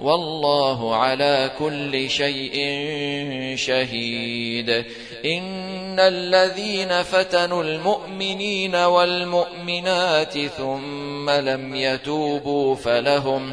والله على كل شيء شهيد. إن الذين فتنوا المؤمنين والمؤمنات ثم لم يتوبوا فلهم فلهم